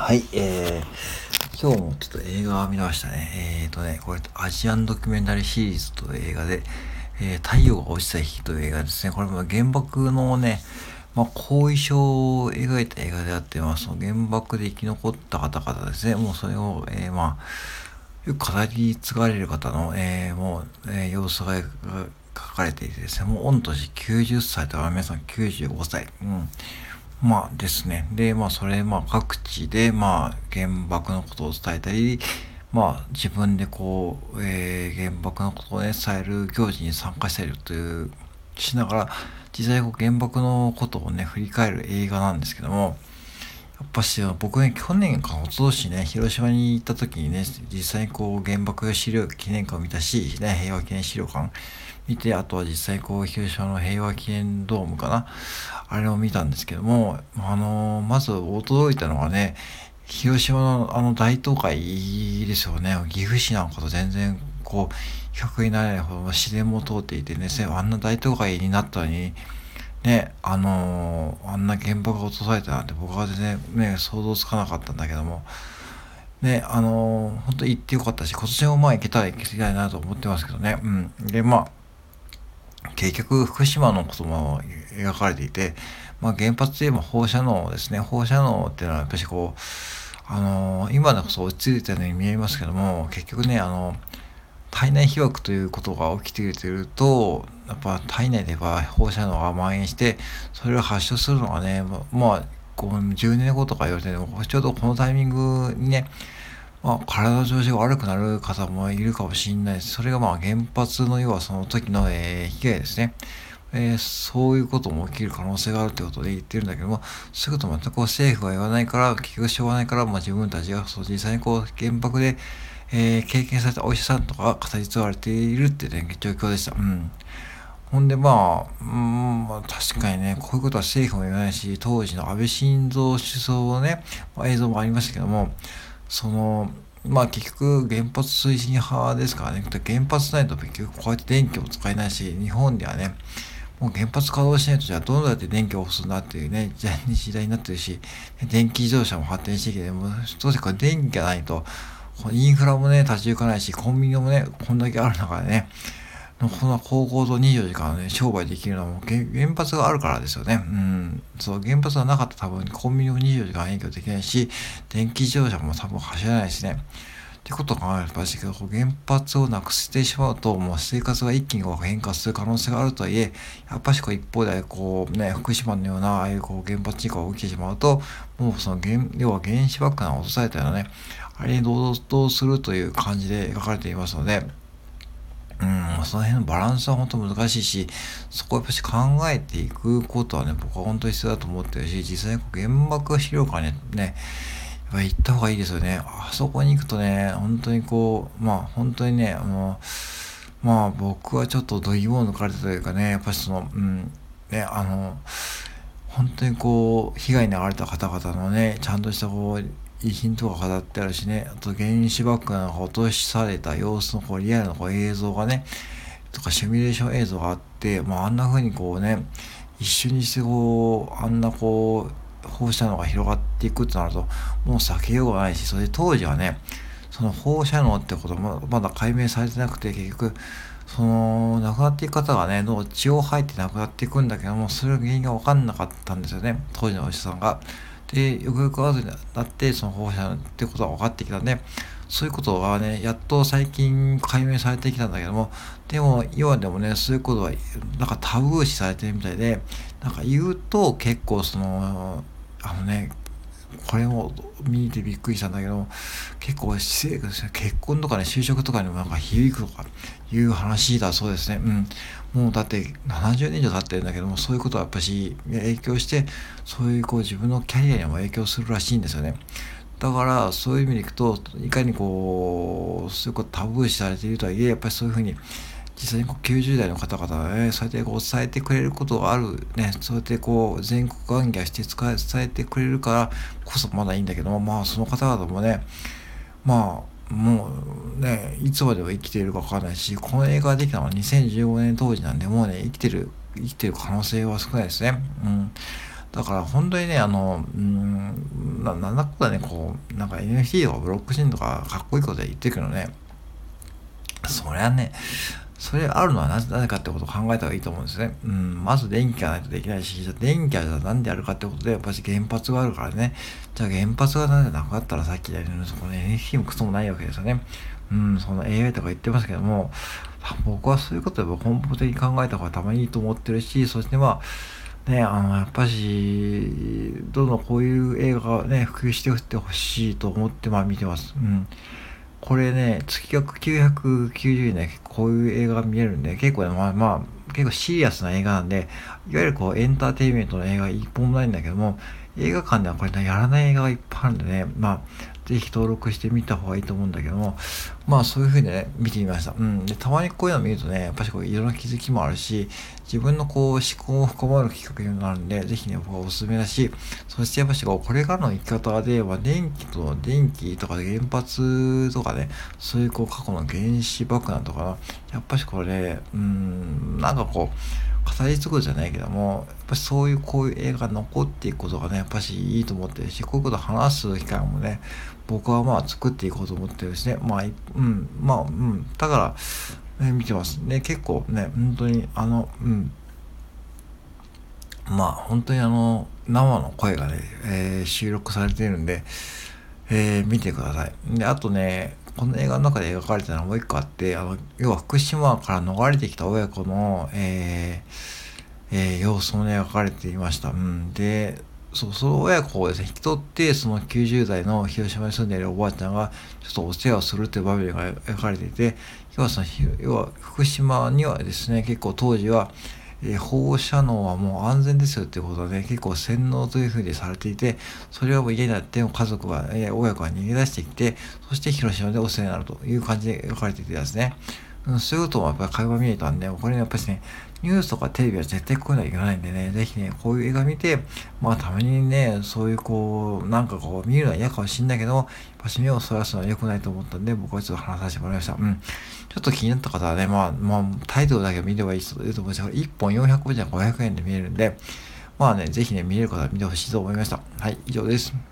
はい、えー、今日もちょっと映画を見ましたね。えーとね、これ、アジアンドキュメンタリーシリーズという映画で、えー、太陽が落ちた日という映画ですね。これも原爆のね、まあ、後遺症を描いた映画であって、まあ、その原爆で生き残った方々ですね。もうそれを、えー、まあ、よく語り継がれる方の、えー、もう、えー、様子が書かれていてですね、もう御年90歳とか皆さん95歳。うんまあですね。で、まあそれ、まあ各地で、まあ原爆のことを伝えたり、まあ自分でこう、えー、原爆のことをね、伝える行事に参加したりという、しながら、実際こう原爆のことをね、振り返る映画なんですけども、やっぱし僕ね、去年か一昨年ね、広島に行った時にね、実際にこう原爆資料記念館を見たし、ね、平和記念資料館見て、あとは実際こう広島の平和記念ドームかな。あれを見たんですけども、あのー、まず驚いたのはね、広島のあの大東海ですよね。岐阜市なんかと全然こう、比較にならないほど自然も通っていてね、あんな大東海になったのに、ね、あのー、あんな現場が落とされたなんて僕は全然ね、想像つかなかったんだけども、ね、あのー、本当行ってよかったし、今年もまあ行けたら行きたいなと思ってますけどね。うん。で、まあ、結局福島のことも描かれていて、まあ、原発といえば放射能ですね。放射能っていうのはやっぱりこうあの、今でこそ落ち着いたように見えますけども結局ねあの体内被爆ということが起きているとやっぱ体内では放射能が蔓延してそれを発症するのがねまあこう10年後とか言われてもちょうどこのタイミングにねまあ、体の調子が悪くなる方もいるかもしれないです。それがまあ原発の要はその時の、えー、被害ですね。えー、そういうことも起きる可能性があるということで言ってるんだけども、そういうことも全く政府が言わないから、結局しょうがないから、まあ、自分たちがそう実際にこう原爆で、えー、経験されたお医者さんとかが語り継がれているっていう、ね、状況でした。うん。ほんでまあ、うん、まあ、確かにね、こういうことは政府も言わないし、当時の安倍晋三首相のね、まあ、映像もありましたけども、その、まあ結局原発推進派ですからね、原発ないと結局こうやって電気を使えないし、日本ではね、もう原発稼働しないとじゃあどうやって電気を干すんだっていうね、時代になってるし、電気自動車も発展してきて、もう当時から電気がないと、インフラもね、立ち行かないし、コンビニもね、こんだけある中でね、こんな高校と24時間ね、商売できるのはもう原発があるからですよね。うん。そう、原発がなかったら多分コンビニも24時間営業できないし、電気自動車も多分走らないしね。ってことを考えれば、原発をなくしてしまうと、もう生活が一気に変化する可能性があるとはいえ、やっぱしこう一方で、こうね、福島のような、ああいうこう原発事故が起きてしまうと、もうその原、要は原子爆弾を落とされたようなね、あれに堂々するという感じで描かれていますので、うん、その辺のバランスは本当難しいし、そこをやっぱし考えていくことはね、僕は本当に必要だと思ってるし、実際に原爆資料館にね、やっぱ行った方がいいですよね。あそこに行くとね、本当にこう、まあ本当にね、あの、まあ僕はちょっと度肝を抜かれたというかね、やっぱりその、うん、ね、あの、本当にこう、被害に遭われた方々のね、ちゃんとしたこう、遺品とか飾ってあるしね、あと原子爆弾が落としされた様子のこうリアルなこう映像がね、とかシミュレーション映像があって、まあ、あんな風にこうね、一瞬にしてこう、あんなこう、放射能が広がっていくとなると、もう避けようがないし、それで当時はね、その放射能ってこともまだ解明されてなくて、結局、その、亡くなっていく方がね、どう血を吐いて亡くなっていくんだけども、それが原因が分かんなかったんですよね、当時のお医者さんが。で、よくよくわずになって、その放射ってことが分かってきたんで、そういうことはね、やっと最近解明されてきたんだけども、でも、今でもね、そういうことは、なんかタブー視されてるみたいで、なんか言うと結構その、あのね、これも見てびっくりしたんだけど、結構私生活、結婚とかね、就職とかにもなんか響くとかいう話だそうですね。うん。もうだって70年以上経ってるんだけども、そういうことはやっぱし影響して、そういうこう自分のキャリアにも影響するらしいんですよね。だからそういう意味でいくと、いかにこう、そういうことタブー視されているとはいえ、やっぱりそういうふうに、実際にこう90代の方々はね、そうやってこう伝えてくれることがある、ね、そうやってこう全国行脚して伝えてくれるからこそまだいいんだけど、まあその方々もね、まあもうね、いつまでは生きているかわかんないし、この映画ができたのは2015年当時なんで、もうね、生きてる、生きてる可能性は少ないですね。うん。だから本当にね、あの、うん、ななんだかね、こう、なんか NFT とかブロックチェーンとかかっこいいこと言ってるけどね、そりゃね、それあるのはなぜなぜかってことを考えた方がいいと思うんですね。うん、まず電気がないとできないし、じゃ電気はじゃあ何でやるかってことで、やっぱり原発があるからね。じゃあ原発がなんでなくなったらさっき言ったように、そこね、NFT もクソもないわけですよね。うん、その AI とか言ってますけども、僕はそういうことを根本的に考えた方がたまにいいと思ってるし、そしてまあ、ね、あの、やっぱし、どんどんこういう映画がね、普及してほしいと思って、まあ見てます。うん。これね、月額990円でこういう映画が見えるんで、結構ね、まあまあ、結構シリアスな映画なんで、いわゆるこうエンターテインメントの映画一本もないんだけども、映画館ではこれ、やらない映画がいっぱいあるんでね、まあ、ぜひ登録してみた方がいいと思うんだけども、まあそういう風にね、見てみました。うん。で、たまにこういうの見るとね、やっぱしこういろんな気づきもあるし、自分のこう思考を深まるきっかけになるんで、ぜひね、僕はおすすめだし、そしてやっぱしこう、これからの生き方で、まあ電気と電気とか原発とかね、そういうこう過去の原子爆弾とか、やっぱしこれ、うん、なんかこう、語り継ぐじゃないけども、やっぱそういうこういう映画が残っていくことがね、やっぱしいいと思ってるし、こういうこと話す機会もね、僕はまあ作っていこうと思ってるしね、まあ、うん、まあ、うん、だから、ね、見てますね、結構ね、本当に、あの、うん、まあ、本当にあの、生の声がね、えー、収録されているんで、えー、見てください。で、あとね、この映画の中で描かれたのはもう一個あって、あの、要は福島から逃れてきた親子の、えー、えー、様子もね、描かれていました。うん。で、そう、その親子をですね、引き取って、その90代の広島に住んでいるおばあちゃんが、ちょっとお世話をするという場面が描かれていて、要はその、要は福島にはですね、結構当時は、えー、放射能はもう安全ですよっていうことで、ね、結構洗脳というふうにされていて、それはもう家になって家族は、えー、親子が逃げ出してきて、そして広島でお世話になるという感じで描かれていてですね、うん、そういうこともやっぱり会話見えたんで、これねやっぱりね、ニュースとかテレビは絶対こういうのはいけないんでね、ぜひね、こういう映画見て、まあたまにね、そういうこう、なんかこう見るのは嫌かもしんないけど、やっぱし目をそらすのは良くないと思ったんで、僕はちょっと話させてもらいました。うん。ちょっと気になった方はね、まあ、まあ、タイトルだけ見ればいいと思うんですが、1本400円じゃ500円で見えるんで、まあね、ぜひね、見れる方は見てほしいと思いました。はい、以上です。